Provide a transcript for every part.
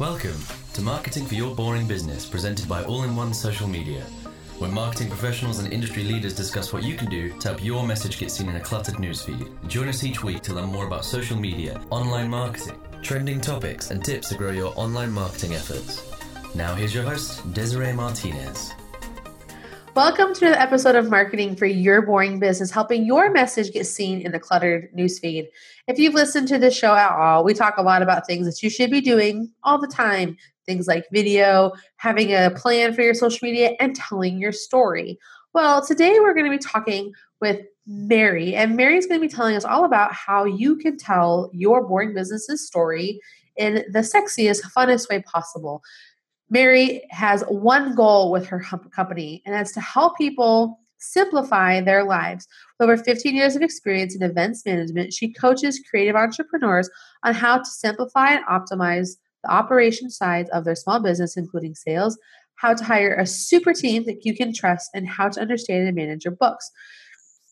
Welcome to Marketing for Your Boring Business, presented by All in One Social Media, where marketing professionals and industry leaders discuss what you can do to help your message get seen in a cluttered newsfeed. Join us each week to learn more about social media, online marketing, trending topics, and tips to grow your online marketing efforts. Now, here's your host, Desiree Martinez. Welcome to another episode of Marketing for Your Boring Business, helping your message get seen in the cluttered newsfeed. If you've listened to this show at all, we talk a lot about things that you should be doing all the time. Things like video, having a plan for your social media, and telling your story. Well, today we're going to be talking with Mary, and Mary's going to be telling us all about how you can tell your boring business's story in the sexiest, funnest way possible. Mary has one goal with her company, and that's to help people simplify their lives. With over 15 years of experience in events management, she coaches creative entrepreneurs on how to simplify and optimize the operation sides of their small business, including sales, how to hire a super team that you can trust, and how to understand and manage your books.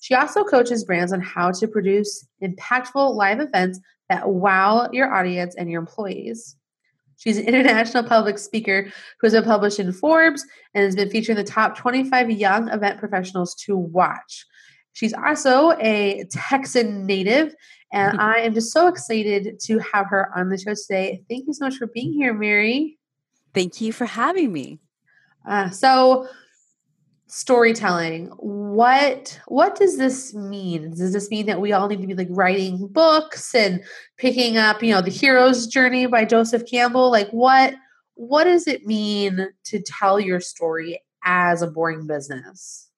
She also coaches brands on how to produce impactful live events that wow your audience and your employees. She's an international public speaker who has been published in Forbes and has been featured in the top 25 young event professionals to watch. She's also a Texan native, and I am just so excited to have her on the show today. Thank you so much for being here, Mary. Thank you for having me. Uh, so, storytelling what what does this mean? Does this mean that we all need to be like writing books and picking up you know the hero's journey by joseph campbell? Like what what does it mean to tell your story as a boring business?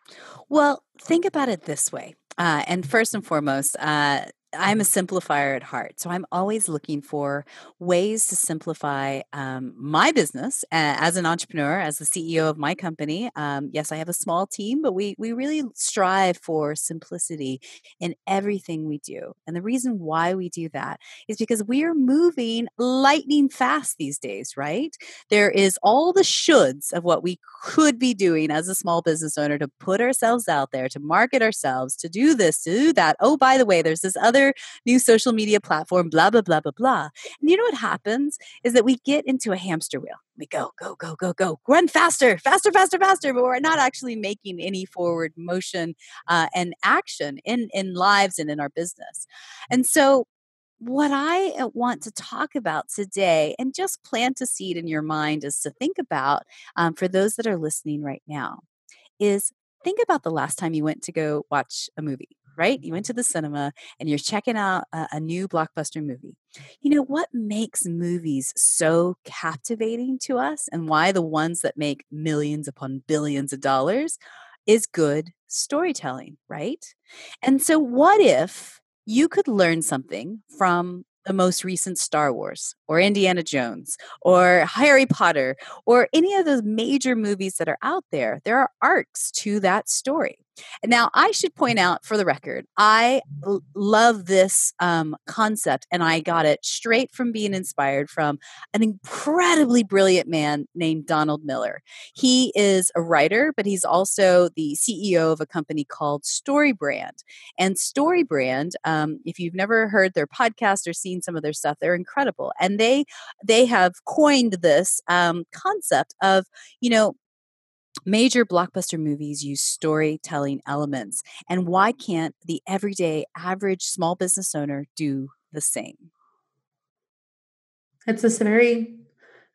Well think about it this way uh, and first and foremost uh, I'm a simplifier at heart. So I'm always looking for ways to simplify um, my business uh, as an entrepreneur, as the CEO of my company. Um, yes, I have a small team, but we, we really strive for simplicity in everything we do. And the reason why we do that is because we are moving lightning fast these days, right? There is all the shoulds of what we could be doing as a small business owner to put ourselves out there, to market ourselves, to do this, to do that. Oh, by the way, there's this other other new social media platform, blah, blah, blah, blah, blah. And you know what happens is that we get into a hamster wheel. We go, go, go, go, go, run faster, faster, faster, faster, but we're not actually making any forward motion uh, and action in, in lives and in our business. And so what I uh, want to talk about today and just plant a seed in your mind is to think about um, for those that are listening right now is think about the last time you went to go watch a movie right? You went to the cinema and you're checking out a, a, new blockbuster movie. You know, what makes movies so captivating to us and why the ones that make millions upon billions of dollars is good storytelling, right? And so, what if you could learn something from the most recent Star Wars or Indiana Jones or Harry Potter or any of those major movies that are out there, there are arcs to that story. Now I should point out for the record, I l- love this um, concept and I got it straight from being inspired from an incredibly brilliant man named Donald Miller. He is a writer, but he's also the CEO of a company called StoryBrand. And StoryBrand, um, if you've never heard their podcast or seen some of their stuff, they're incredible. And they they have coined this um, concept of, you know, Major blockbuster movies use storytelling elements. And why can't the everyday average small business owner do the same? It's a very,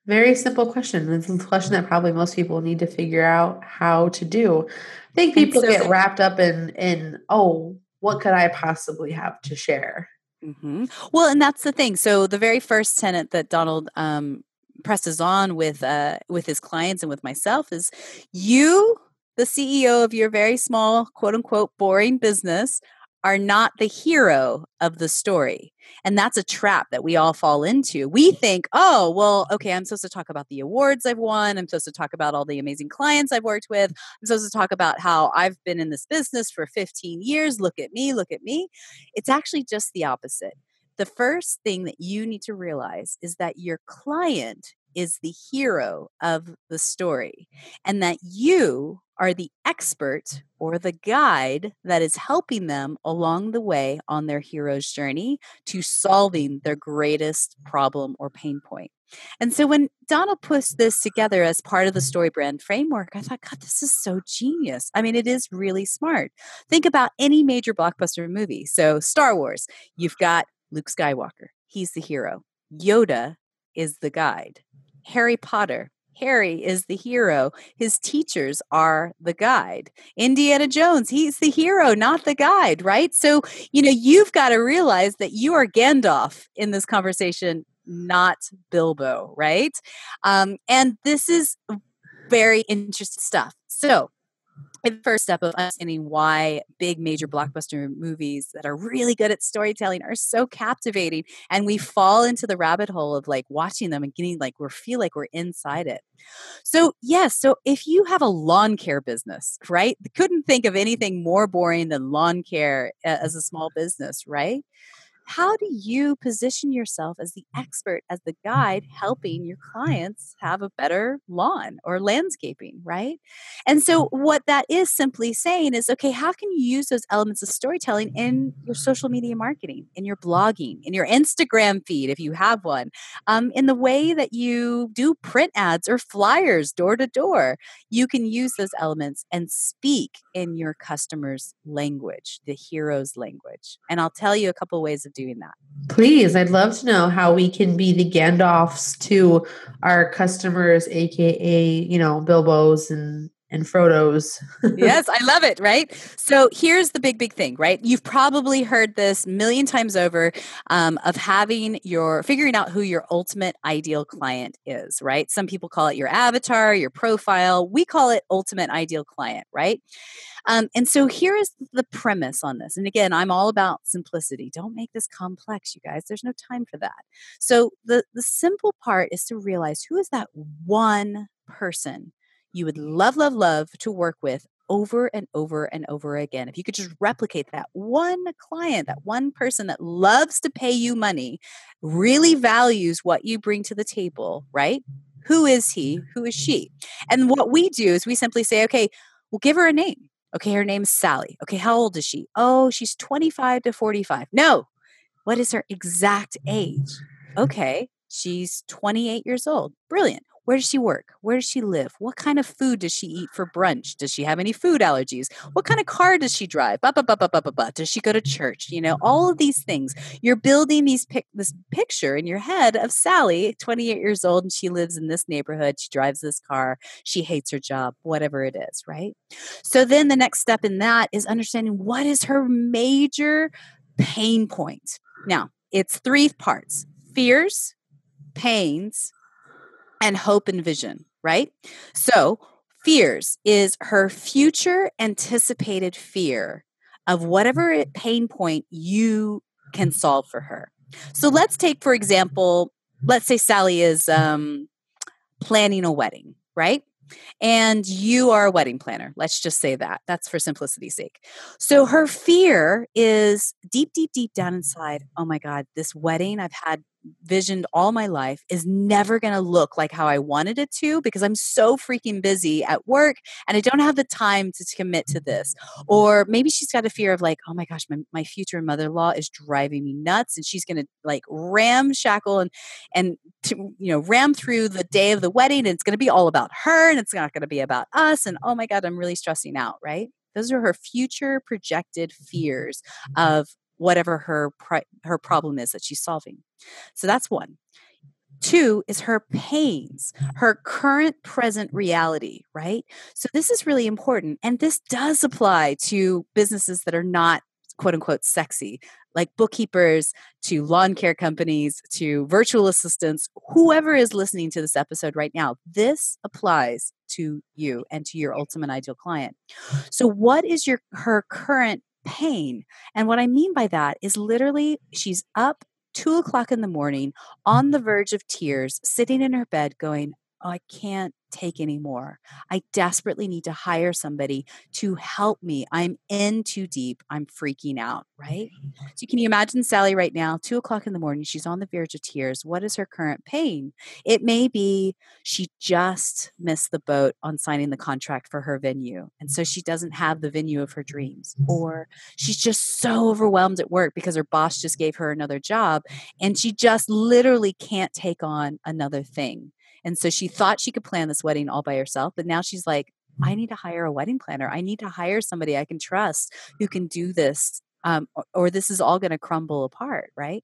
very simple question. It's a question that probably most people need to figure out how to do. I think people so get wrapped up in in oh, what could I possibly have to share? Mm-hmm. Well, and that's the thing. So the very first tenant that Donald um, presses on with uh, with his clients and with myself is you the ceo of your very small quote unquote boring business are not the hero of the story. And that's a trap that we all fall into. We think oh well okay i'm supposed to talk about the awards i've won. I'm supposed to talk about all the amazing clients i've worked with. I'm supposed to talk about how i've been in this business for 15 years. Look at me look at me. It's actually just the opposite the first thing that you need to realize is that your client is the hero of the story and that you are the expert or the guide that is helping them along the way on their hero's journey to solving their greatest problem or pain point. And so when Donald puts this together as part of the story brand framework, I thought, God, this is so genius. I mean, it is really smart. Think about any major blockbuster movie. So, Star Wars, you've got Luke Skywalker, he's the hero. Yoda is the guide. Harry Potter, Harry is the hero. His teachers are the guide. Indiana Jones, he's the hero, not the guide, right? So, you know, you've got to realize that you are Gandalf in this conversation, not Bilbo, right? Um, and this is very interesting stuff. So, the first step of understanding why big major blockbuster movies that are really good at storytelling are so captivating and we fall into the rabbit hole of like watching them and getting like we feel like we're inside it. So yes so if you have a lawn care business right couldn't think of anything more boring than lawn care as a small business right how do you position yourself as the expert, as the guide, helping your clients have a better lawn or landscaping, right? And so, what that is simply saying is okay, how can you use those elements of storytelling in your social media marketing, in your blogging, in your Instagram feed, if you have one, um, in the way that you do print ads or flyers door to door? You can use those elements and speak in your customer's language, the hero's language. And I'll tell you a couple ways of doing that. Please, I'd love to know how we can be the Gandalfs to our customers, aka, you know, Bilbos and and Frodo's. yes, I love it, right? So here's the big, big thing, right? You've probably heard this million times over um, of having your figuring out who your ultimate ideal client is, right? Some people call it your avatar, your profile. We call it ultimate ideal client, right? Um, and so here is the premise on this. And again, I'm all about simplicity. Don't make this complex, you guys. There's no time for that. So the the simple part is to realize who is that one person you would love, love, love to work with over and over and over again. If you could just replicate that one client, that one person that loves to pay you money, really values what you bring to the table, right? Who is he? Who is she? And what we do is we simply say, okay, we'll give her a name. Okay, her name's Sally. Okay, how old is she? Oh, she's 25 to 45. No, what is her exact age? Okay, she's 28 years old. Brilliant. Where does she work? Where does she live? What kind of food does she eat for brunch? Does she have any food allergies? What kind of car does she drive? Ba, ba, ba, ba, ba, ba, ba. Does she go to church? You know, all of these things. You're building these pic- this picture in your head of Sally, 28 years old, and she lives in this neighborhood. She drives this car. She hates her job, whatever it is, right? So then the next step in that is understanding what is her major pain point. Now, it's three parts fears, pains, and hope and vision, right? So, fears is her future anticipated fear of whatever pain point you can solve for her. So, let's take, for example, let's say Sally is um, planning a wedding, right? And you are a wedding planner. Let's just say that. That's for simplicity's sake. So her fear is deep, deep, deep down inside. Oh my God, this wedding I've had visioned all my life is never going to look like how I wanted it to because I'm so freaking busy at work and I don't have the time to, commit to this. Or maybe she's got a fear of like, oh my gosh, my, my future mother-in-law is driving me nuts and she's going to like ramshackle and, and to, you know, ram through the day of the wedding and it's going to be all about her and it's not going to be about us. And oh my God, I'm really stressing out, right? Those are her future projected fears mm-hmm. of whatever her her mm. problem is that she's solving. So that's one. Two is her pains, her current present reality, right? So this is really important. And this does apply to businesses that are not quote unquote sexy, like bookkeepers, to lawn care companies, to virtual assistants, whoever is listening to this episode right now. This applies to you and to your ultimate ideal client. So what is your her current pain. And what I mean by that is literally she's up two o'clock in the morning on the verge of tears, sitting in her bed going, oh, I can't take anymore. I desperately need to hire somebody to help me. I'm in too deep. I'm freaking out, right? Mm-hmm. So, can you imagine Sally right now, two o'clock in the morning? She's on the verge of tears. What is her current pain? It may be she just missed the boat on signing the contract for her venue. And so she doesn't have the venue of her dreams. Or she's just so overwhelmed at work because her boss just gave her another job and she just literally can't take on another thing. And so she thought she could plan this wedding all by herself, but now she's like, I need to hire a wedding planner. I need to hire somebody I can trust who can do this, um, or, or this is all going to crumble apart, right?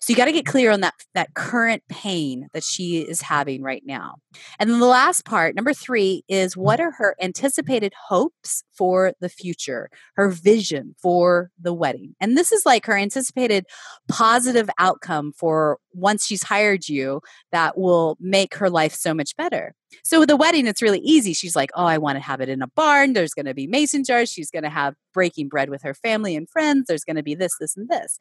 So you got to get clear on that that current pain that she is having right now. And then the last part, number 3 is what are her anticipated hopes for the future, her vision for the wedding. And this is like her anticipated positive outcome for once she's hired you that will make her life so much better. So with the wedding, it's really easy. She's like, oh, I want to have it in a barn. There's going to be mason jars. She's going to have breaking bread with her family and friends. There's going to be this, this, and this.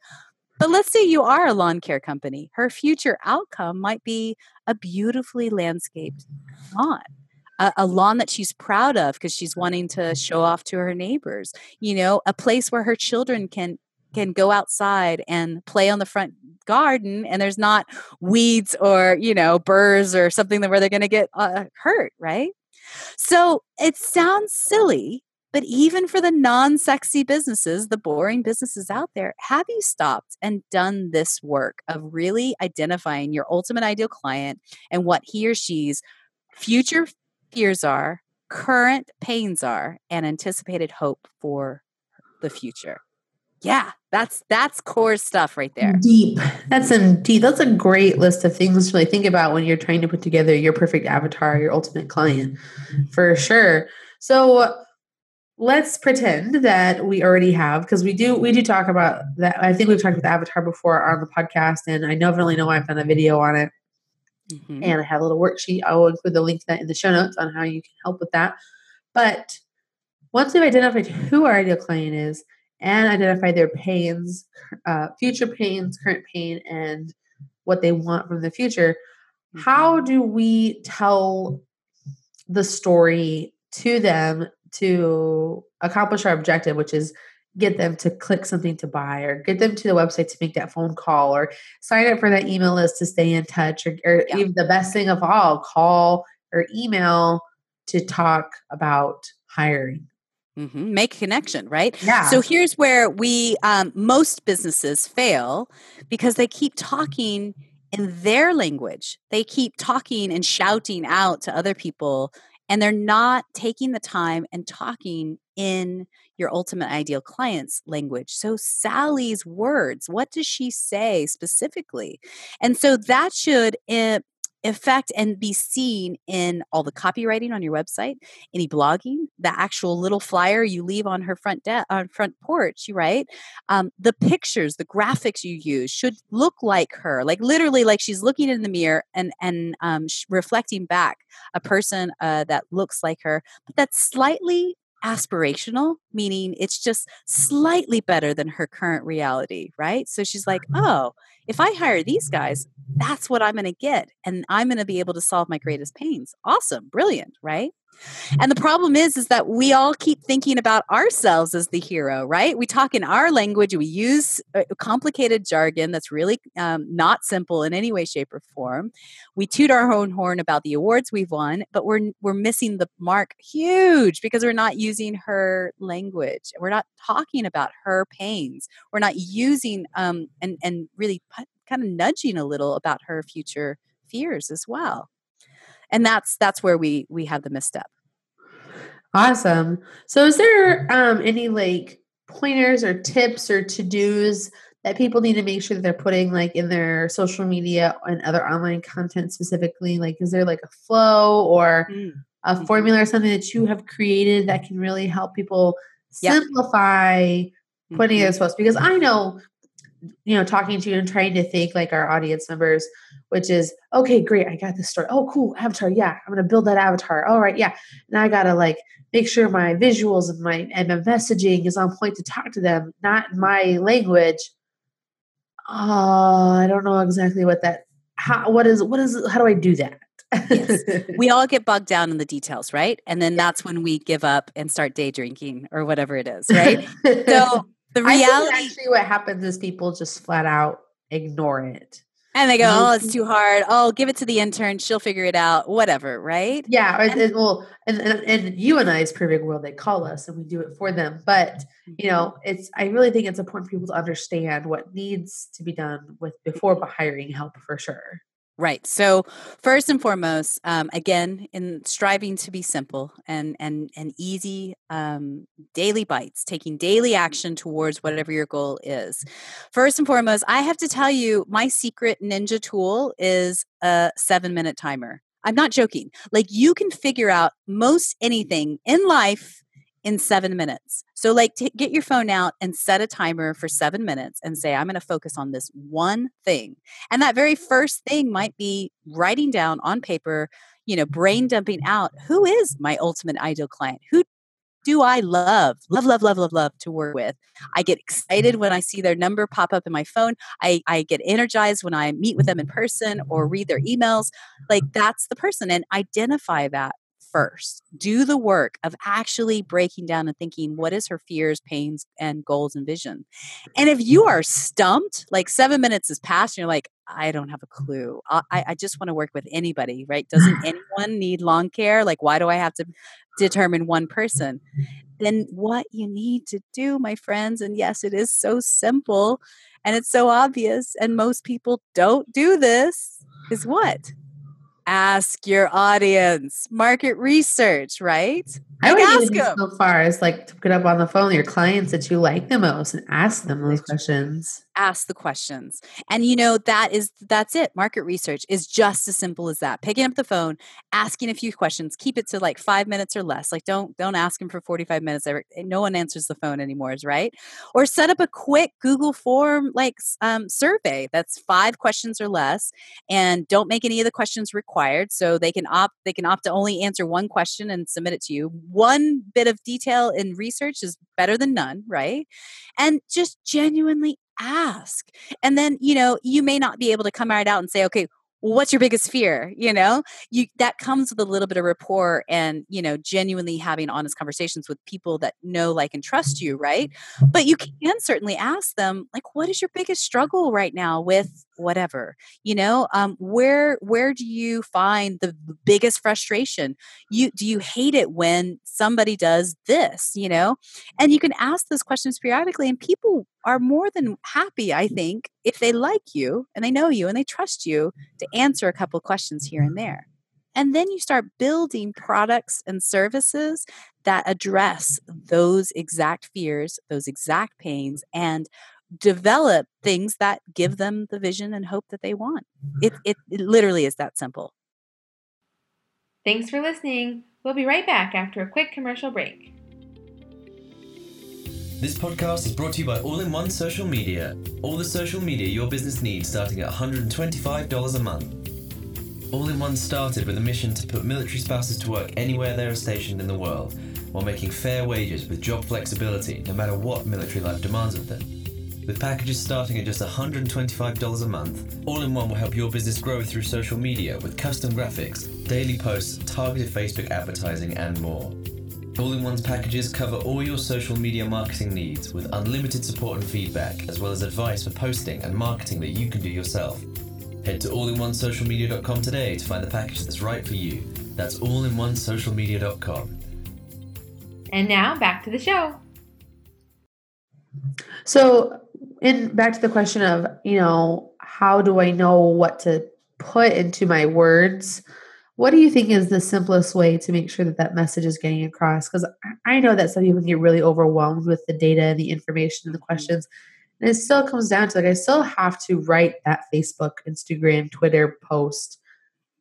But let's say you are a lawn care company. Her future outcome might be a beautifully landscaped lawn. A, a lawn that she's proud of because she's wanting to show off to her neighbors. You know, a place where her children can can go outside and play on the front garden and there's not weeds or you know burrs or something that where they're going to get uh, hurt right so it sounds silly but even for the non sexy businesses, the boring businesses out there, have you stopped and done this work of really identifying your ultimate ideal client and what he or she's future fears are, current pains are, and anticipated hope for the future? Yeah, that's that's core stuff right there. Deep. That's some deep. That's a great list of things to really think about when you're trying to put together your perfect avatar, your ultimate client, for sure. So let's pretend that we already have because we do we do talk about that i think we've talked with avatar before on the podcast and i definitely know i've done a video on it mm-hmm. and i have a little worksheet i will include the link to that in the show notes on how you can help with that but once we've identified who our ideal client is and identified their pains uh, future pains current pain and what they want from the future mm-hmm. how do we tell the story to them to accomplish our objective, which is get them to click something to buy or get them to the website to make that phone call or sign up for that email list to stay in touch or, or yeah. even the best thing of all call or email to talk about hiring Mm-hmm. Make connection, right? Yeah. So here's where we, um, most businesses fail because they keep talking in their language. They keep talking and shouting out to other people and they're not taking the time and talking in your ultimate ideal client's language. So, Sally's words, what does she say specifically? And so that should eh, affect and be seen in all the copywriting on your website, any blogging, the actual little flyer you leave on her front de- on front porch, right? Um, the pictures, the graphics you use should look like her, like literally, like she's looking in the mirror and and um, reflecting back a person uh, that looks like her, but that's slightly aspirational, meaning it's just slightly better than her current reality, right? So she's like, mm-hmm. oh, if I hire these guys, that's what I'm going to get. And I'm going to be able to solve my greatest pains. Awesome. Brilliant. Right. And the problem is, is that we all keep thinking about ourselves as the hero, right? We talk in our language, we use complicated jargon that's really um, not simple in any way, shape, or form. We toot our own horn about the awards we've won, but we're we're missing the mark huge because we're not using her language. We're not talking about her pains. We're not using um, and and really put, kind of nudging a little about her future fears as well and that's that's where we we have the misstep awesome so is there um any like pointers or tips or to-dos that people need to make sure that they're putting like in their social media and other online content specifically like is there like a flow or mm. a mm-hmm. formula or something that you have created that can really help people simplify putting mm-hmm. it as posts because i know you know, talking to you and trying to think like our audience members, which is okay, great, I got this story. Oh, cool, avatar. Yeah, I'm gonna build that avatar. All right, yeah. Now I gotta like make sure my visuals and my and my messaging is on point to talk to them, not my language. Oh, I don't know exactly what that how, what is what is how do I do that? yes. We all get bogged down in the details, right? And then that's when we give up and start day drinking or whatever it is, right? so the reality actually what happens is people just flat out ignore it. And they go, "Oh, it's too hard. Oh, give it to the intern; she'll figure it out. Whatever, right?" Yeah, and, and well, and, and, and you and I's perfect world, they call us, and we do it for them. But you know, mm-hmm. it's I really think it's important for people to understand what needs to be done with before hiring help for sure. Right. So first and foremost, um, again, in striving to be simple and and and easy, um, daily bites, taking daily action towards whatever your goal is. First and foremost, I have to tell you, my secret ninja tool is a seven minute timer. I'm not joking. Like you can figure out most anything in life in seven minutes. So, like, t- get your phone out and set a timer for seven minutes and say, I'm going to focus on this one thing. And that very first thing might be writing down on paper, you know, brain dumping out who is my ultimate ideal client? Who do I love, love, love, love, love, love to work with? I get excited when I see their number pop up in my phone. I, I get energized when I meet with them in person or read their emails. Like, that's the person and identify that first. Do the work of actually breaking down and thinking what is her fears, pains, and goals and vision. And if you mm-hmm. are stumped, like seven minutes has passed, and you're like, I don't have a clue. I, I just want to work with anybody, right? Doesn't anyone need lawn care? Like, why do I have to determine one person? Then what you need to do, my friends, and yes, it is so simple and it's so obvious, and most people don't do this, is what? Ask your audience, market research, right? I would ask them. so far as like to put up on the phone your clients that you like the most and ask them those questions. ask the questions. And you know that is that's it. Market research is just as simple as that. Picking up the phone asking a few questions keep it to like five minutes or less. Like don't don't ask them for 45 minutes no one answers the phone anymore is right? Or set up a quick google form like um, survey that's five questions or less and don't make any of the questions required. So they can opt they can opt to only answer one question and submit it to you one bit of detail in research is better than none right? And just genuinely ask. And then, you know, you may not be able to come right out and say, okay, what's your biggest fear? You know? You that comes with a little bit of rapport and you know genuinely having honest conversations with people that know like and trust you right? But you can certainly ask them like what is your biggest struggle right now with whatever you know um, where where do you find the biggest frustration? You do you hate it when somebody does this you know? And you can ask those questions periodically and people are more than happy i think if they like you and they know you and they trust you to answer a couple questions here and there. And then you start building products and services that address those exact fears, those exact pains, and develop things that give mm-hmm. them the vision and hope that they want. It, mm-hmm. it, it literally is that simple. Thanks for listening. We'll be right back after a quick commercial break. This podcast is brought to you by All in One Social Media. All the social media your business needs starting at $125 a month. All in One started with a mission to put military spouses to work anywhere they are stationed in the world while making fair wages with job flexibility no matter what military life demands of them. With packages starting at just $125 a month, All in One will help your business grow through social media with custom graphics, daily posts, targeted Facebook advertising, and more. All in One's packages cover all your social media marketing needs with unlimited support and feedback, as well as advice for posting and marketing that you can do yourself. Head to allinonesocialmedia.com today to find the package that's right for you. That's allinonesocialmedia.com. And now back to the show. So, in back to the question of, you know, how do I know what to put into my words? What do you think is the simplest way to make sure that that message is getting across? Because I know that some people get really overwhelmed with the data and the information and the mm-hmm. questions. And it still comes down to like, I still have to write that Facebook, Instagram, Twitter post.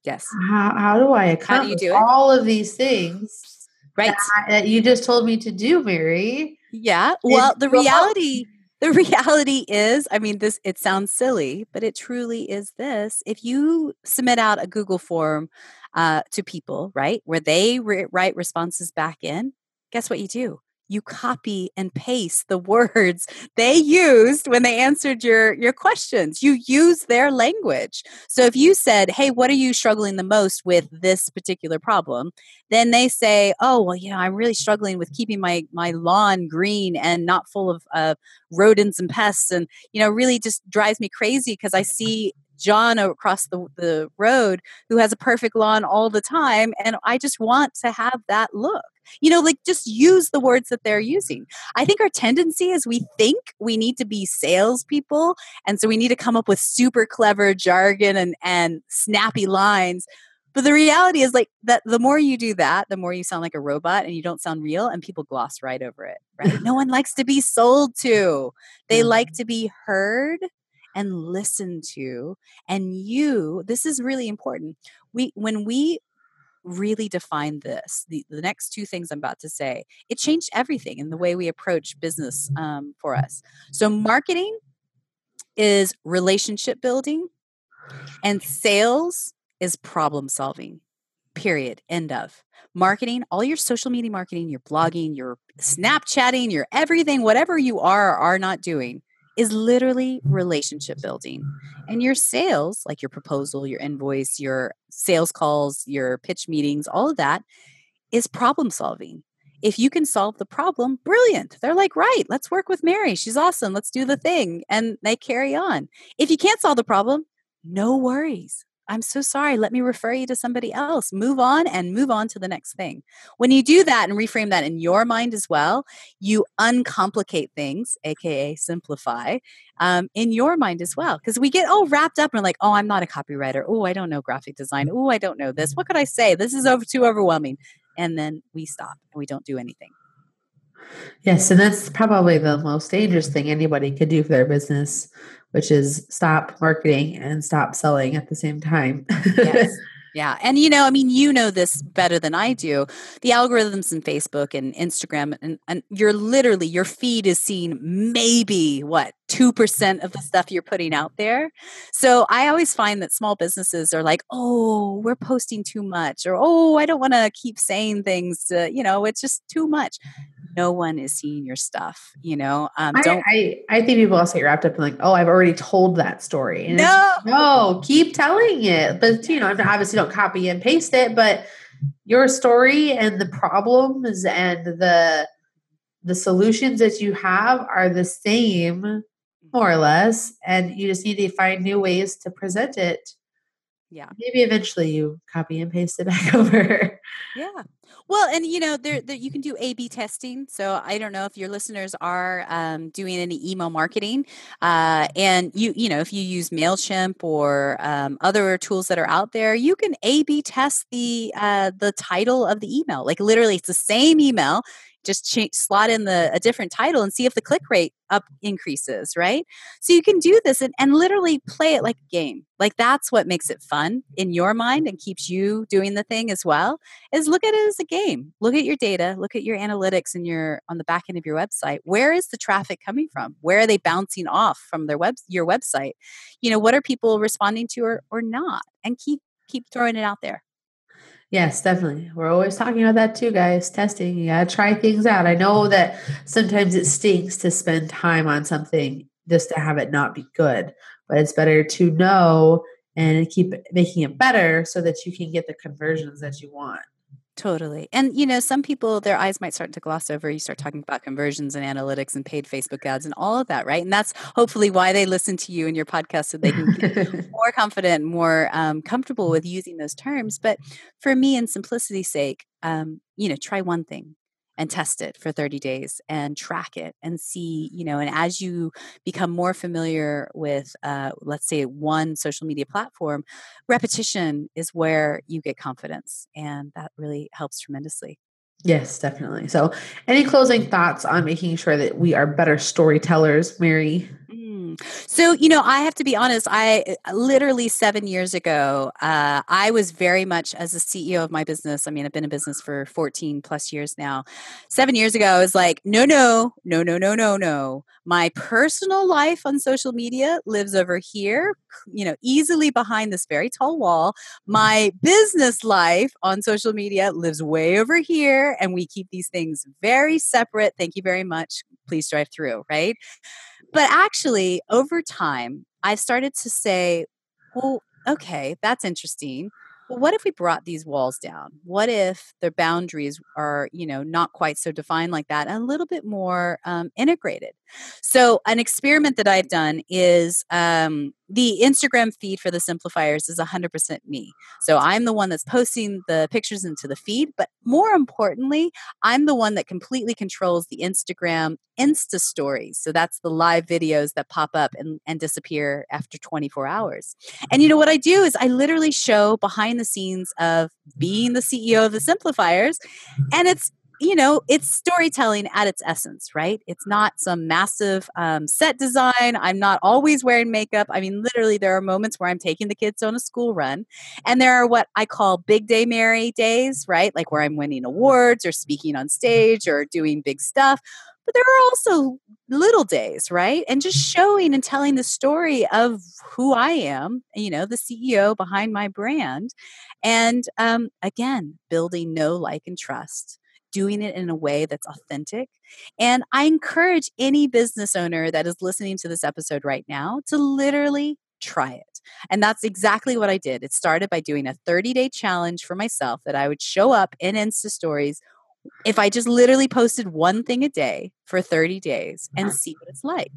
Yes. How, how do I accomplish all of these things? Right. That, that you just told me to do, Mary. Yeah. Well, the reality the reality is, I mean, this it sounds silly, but it truly is this. If you submit out a Google form uh, to people, right, where they re- write responses back in, guess what you do? You copy and paste the words they used when they answered your your questions you use their language so if you said hey what are you struggling the most with this particular problem then they say oh well you know i'm really struggling with keeping my my lawn green and not full of uh, rodents and pests and you know really just drives me crazy because i see John across the, the road who has a perfect lawn all the time. And I just want to have that look. You know, like just use the words that they're using. I think our tendency is we think we need to be salespeople. And so we need to come up with super clever jargon and, and snappy lines. But the reality is like that the more you do that, the more you sound like a robot and you don't sound real and people gloss right over it, right? no one likes to be sold to. They like mm-hmm. to be heard and listened to. And you, this is really important. We when we really define this the, the next two things i'm about to say it changed everything in the way we approach business um, for us. So marketing is relationship building and sales is problem solving period end of. Marketing all your social media marketing your blogging your snapchatting your everything whatever you are or are not doing is literally relationship building. And your sales, like your proposal, your invoice, your sales calls, your pitch meetings, all of that is problem solving. If you can solve the problem, brilliant. They're like, right, let's work with Mary. She's awesome. Let's do the thing. And they carry on. If you can't solve the problem, no worries. I'm so sorry. Let me refer you to somebody else. Move on and move on to the next thing. When you do that and reframe that in your mind as well, you uncomplicate things, AKA simplify, um, in your mind as well. Because we get all wrapped up and like, oh, I'm not a copywriter. Oh, I don't know graphic design. Oh, I don't know this. What could I say? This is over too overwhelming. And then we stop and we don't do anything. Yes, and that's probably the most dangerous thing anybody could do for their business which is stop marketing and stop selling at the same time. yes. Yeah. And you know, I mean, you know this better than I do. The algorithms in Facebook and Instagram and, and you're literally your feed is seeing maybe what 2% of the stuff you're putting out there. So I always find that small businesses are like, oh, we're posting too much, or oh, I don't want to keep saying things, to, you know, it's just too much no one is seeing your stuff you know um, don't I, I, I think people also get wrapped up in like oh i've already told that story and no. no keep telling it but you know obviously don't copy and paste it but your story and the problems and the the solutions that you have are the same more or less and you just need to find new ways to present it. Yeah. Maybe eventually you copy and paste it back over. Yeah well and you know there, there you can do a b testing so i don't know if your listeners are um, doing any email marketing uh, and you you know if you use mailchimp or um, other tools that are out there you can a b test the uh, the title of the email like literally it's the same email just slot in the a different title and see if the click rate up increases, right? So you can do this and, and literally play it like a game. Like that's what makes it fun in your mind and keeps you doing the thing as well. Is look at it as a game. Look at your data, look at your analytics and your on the back end of your website. Where is the traffic coming from? Where are they bouncing off from their web your website? You know, what are people responding to or, or not? And keep keep throwing it out there. Yes, definitely. We're always talking about that too, guys. Testing. You gotta try things out. I know that sometimes it stinks to spend time on something just to have it not be good, but it's better to know and keep making it better so that you can get the conversions that you want. Totally. And, you know, some people, their eyes might start to gloss over. You start talking about conversions and analytics and paid Facebook ads and all of that, right? And that's hopefully why they listen to you and your podcast so they can get more confident, more um, comfortable with using those terms. But for me, in simplicity's sake, um, you know, try one thing, and test it for 30 days and track it and see you know and as you become more familiar with uh, let's say one social media platform repetition is where you get confidence and that really helps tremendously. Yes definitely. So any closing thoughts on making sure that we are better storytellers mary Mm. So, you know, I have to be honest. I uh, literally seven years ago, uh, I was very much as a CEO of my business. I mean, I've been in business for 14 plus years now. Seven years ago, I was like, no, no, no, no, no, no, no. My personal life on social media lives over here, you know, easily behind this very tall wall. My business life on social media lives way over here, and we keep these things very separate. Thank you very much. Please drive through, right? But actually, over time, I've started to say, well, okay, that's interesting. Well, what if we brought these walls down? What if the boundaries are, you know, not quite so defined like that, a little bit more um, integrated? So, an experiment that I've done is um, the Instagram feed for the simplifiers is 100% me. So, I'm the one that's posting the pictures into the feed, but more importantly, I'm the one that completely controls the Instagram Insta stories. So, that's the live videos that pop up and, and disappear after 24 hours. And you know what I do is I literally show behind the scenes of being the CEO of the simplifiers, and it's you know, it's storytelling at its essence, right? It's not some massive um, set design. I'm not always wearing makeup. I mean, literally, there are moments where I'm taking the kids on a school run. And there are what I call big day Mary days, right? Like where I'm winning awards or speaking on stage or doing big stuff. But there are also little days, right? And just showing and telling the story of who I am, you know, the CEO behind my brand. And um, again, building know, like, and trust doing it in a way that's authentic. And I encourage any business owner that is listening to this episode right now to literally try it. And that's exactly what I did. It started by doing a 30 day challenge for myself that I would show up in Insta stories if I just literally posted one thing a day for 30 days and see what it's like.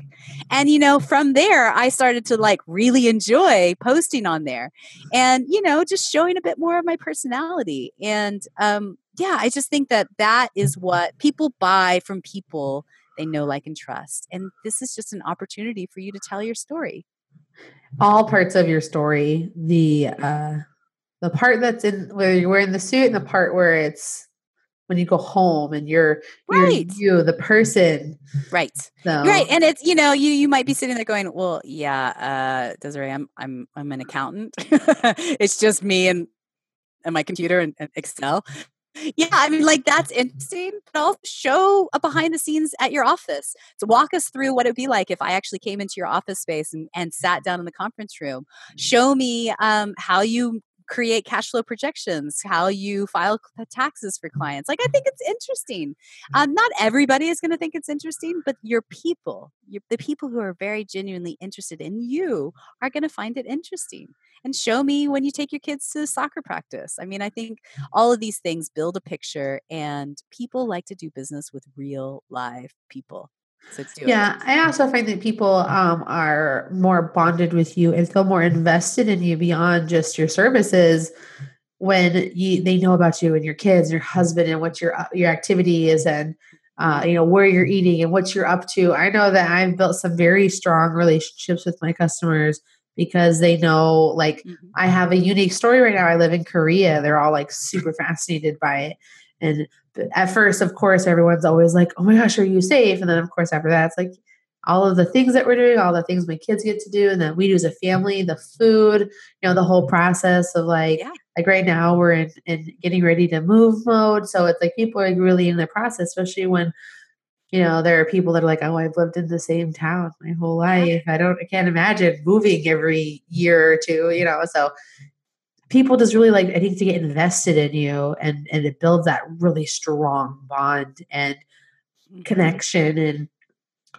And, you know, from there, I started to like really enjoy posting on there and, you know, just showing a bit more of my personality. And, um, yeah, I just think that that is what people buy from people they know, like, and trust. And this is just an opportunity for you to tell your story. All parts of your story, the, uh, the part that's in where you're wearing the suit and the part where it's when you go home and you're right. you're you the person right so. right and it's you know you you might be sitting there going well yeah uh desiree i'm i'm i'm an accountant it's just me and and my computer and, and excel yeah i mean like that's interesting but also show a behind the scenes at your office. To walk us through what it would be like if i actually came into your office space and, and sat down in the conference room. Show me um, how you create cash flow projections, how you file taxes for clients. Like, I think it's interesting. Um, not everybody is going to think it's interesting, but your people, your, the people who are very genuinely interested in you, are going to find it interesting. And show me when you take your kids to soccer practice. I mean, I think all of these things build a picture, and people like to do business with real live people. Yeah, I also find that people um, are more bonded with you and feel more invested in you beyond just your services when you they know about you and your kids, and your husband, and what your uh, your activity is, and uh, you know where you're eating and what you're up to. I know that I've built some very strong relationships with my customers because they know like mm-hmm. I have a unique story right now. I live in Korea. They're all like super fascinated by it. And at first, of course, everyone's always like, oh my gosh, are you safe? And then, of course, after that, it's like all of the things that we're doing, all the things my kids get to do, and that we do as a family, the food, you know, the whole process of like, yeah. like right now we're in, in getting ready to move mode. So it's like people are really in the process, especially when, you know, there are people that are like, oh, I've lived in the same town my whole life. I don't, I can't imagine moving every year or two, you know. So people just really like I think to get invested in you and and it builds that really strong bond and mm-hmm. connection and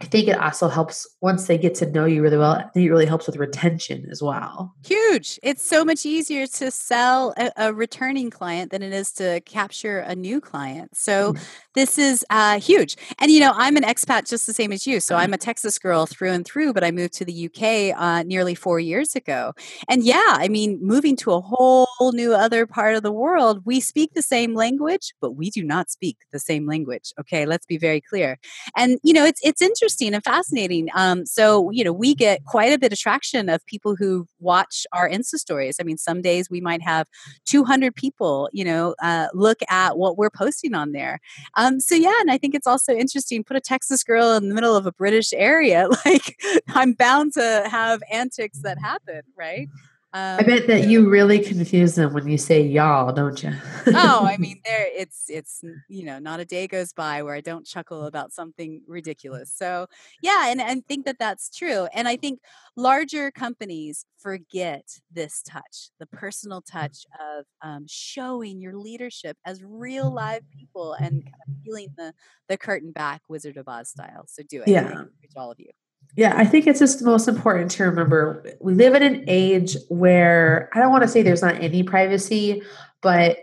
I think it also helps once they get to know you really well. I think it really helps with retention as well. Huge. It's so much easier to sell a, a returning client than it is to capture a new client. So mm. this is uh, huge. And you know, I'm an expat just the same as you. So I'm a Texas girl through and through, but I moved to the UK uh, nearly four years ago. And yeah, I mean, moving to a whole new other part of the world, we speak the same language, but we do not speak the same language. Okay, let's be very clear. And you know, it's it's interesting interesting and fascinating. Um, so, you know, we get quite a bit of traction of people who watch our Insta stories. I mean, some days we might have 200 people, you know, uh, look at what we're posting on there. Um, so, yeah, and I think it's also interesting. Put a Texas girl in the middle of a British area, like I'm bound to have antics that happen, right? Um, I bet that you really confuse them when you say y'all, don't you? oh, I mean, there it's it's you know not a day goes by where I don't chuckle about something ridiculous. So yeah, and and think that that's true. And I think larger companies forget this touch, the personal touch of um, showing your leadership as real live people and kind of peeling the the curtain back, Wizard of Oz style. So do it. Yeah, all of you. Yeah, I think it's just the most important to remember we live in an age where I don't want to say there's not any privacy, but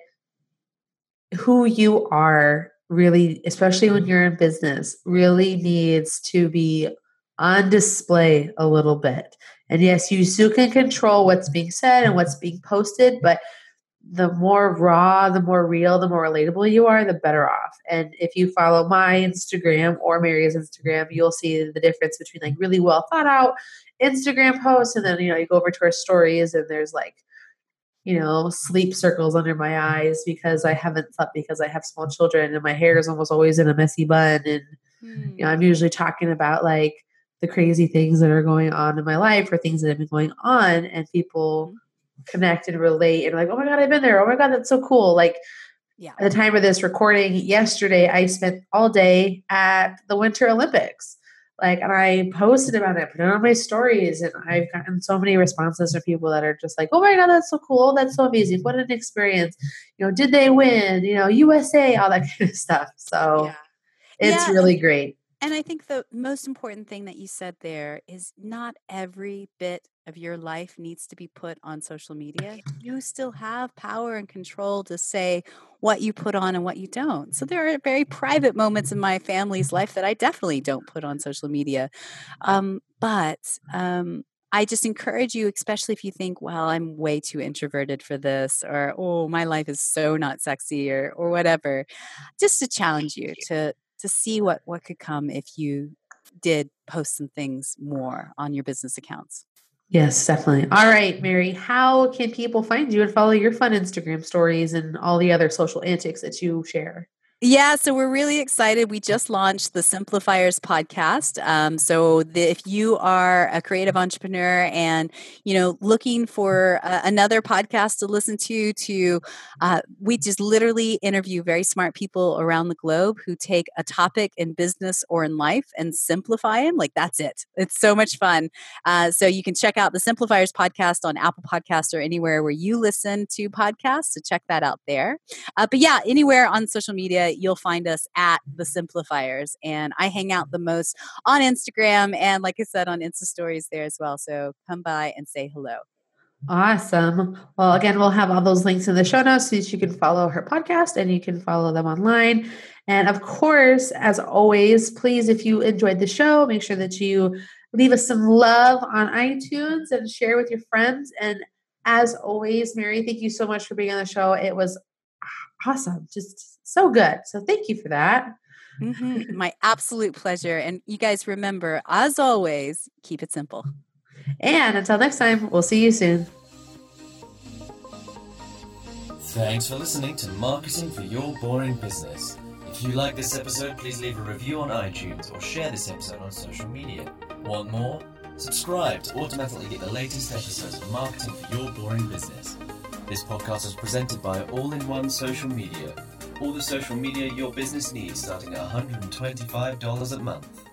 who you are really, especially when you're in business, really needs to be on display a little bit. And yes, you still can control what's being said and what's being posted, but the more raw, the more real, the more relatable you are, the better off. And if you follow my Instagram or Mary's Instagram, you'll see the difference between like really well thought out Instagram posts and then you know you go over to our stories and there's like you know sleep circles under my eyes because I haven't slept because I have small children and my hair is almost always in a messy bun and mm. you know I'm usually talking about like the crazy things that are going on in my life or things that have been going on and people connect and relate and like, oh my God, I've been there. Oh my God, that's so cool. Like yeah. at the time of this recording yesterday, I spent all day at the Winter Olympics. Like, and I posted about it, put it on my stories, and I've gotten so many responses from people that are just like, "Oh my god, that's so cool! Oh, that's so amazing! What an experience! You know, did they win? You know, USA, all that kind of stuff." So, yeah. it's yeah. really great. And I think the most important thing that you said there is not every bit of your life needs to be put on social media. You still have power and control to say what you put on and what you don't. So there are very private moments in my family's life that I definitely don't put on social media. Um, but um, I just encourage you, especially if you think, well, I'm way too introverted for this, or oh, my life is so not sexy, or or whatever, just to challenge you to to see what what could come if you did post some things more on your business accounts. Yes, definitely. All right, Mary, how can people find you and follow your fun Instagram stories and all the other social antics that you share? Yeah, so we're really excited. We just launched the Simplifiers podcast. Um, so the, if you are a creative entrepreneur and you know looking for uh, another podcast to listen to, to uh, we just literally interview very smart people around the globe who take a topic in business or in life and simplify them. Like that's it. It's so much fun. Uh, so you can check out the Simplifiers podcast on Apple Podcast or anywhere where you listen to podcasts. So check that out there. Uh, but yeah, anywhere on social media you'll find us at the Simplifiers. And I hang out the most on Instagram and, like I said, on Insta stories there as well. So come by and say hello. Awesome. Well, again, we'll have all those links in the show notes so that you can follow her podcast and you can follow them online. And of course, as always, please, if you enjoyed the show, make sure that you leave us some love on iTunes and share with your friends. And as always, Mary, thank you so much for being on the show. It was awesome. Just so good. So thank you for that. Mm-hmm. My absolute pleasure. And you guys remember, as always, keep it simple. And until next time, we'll see you soon. Thanks for listening to Marketing for Your Boring Business. If you like this episode, please leave a review on iTunes or share this episode on social media. Want more? Subscribe to automatically get the latest episodes of Marketing for Your Boring Business. This podcast is presented by All in One Social Media. All the social media your business needs starting at $125 a month.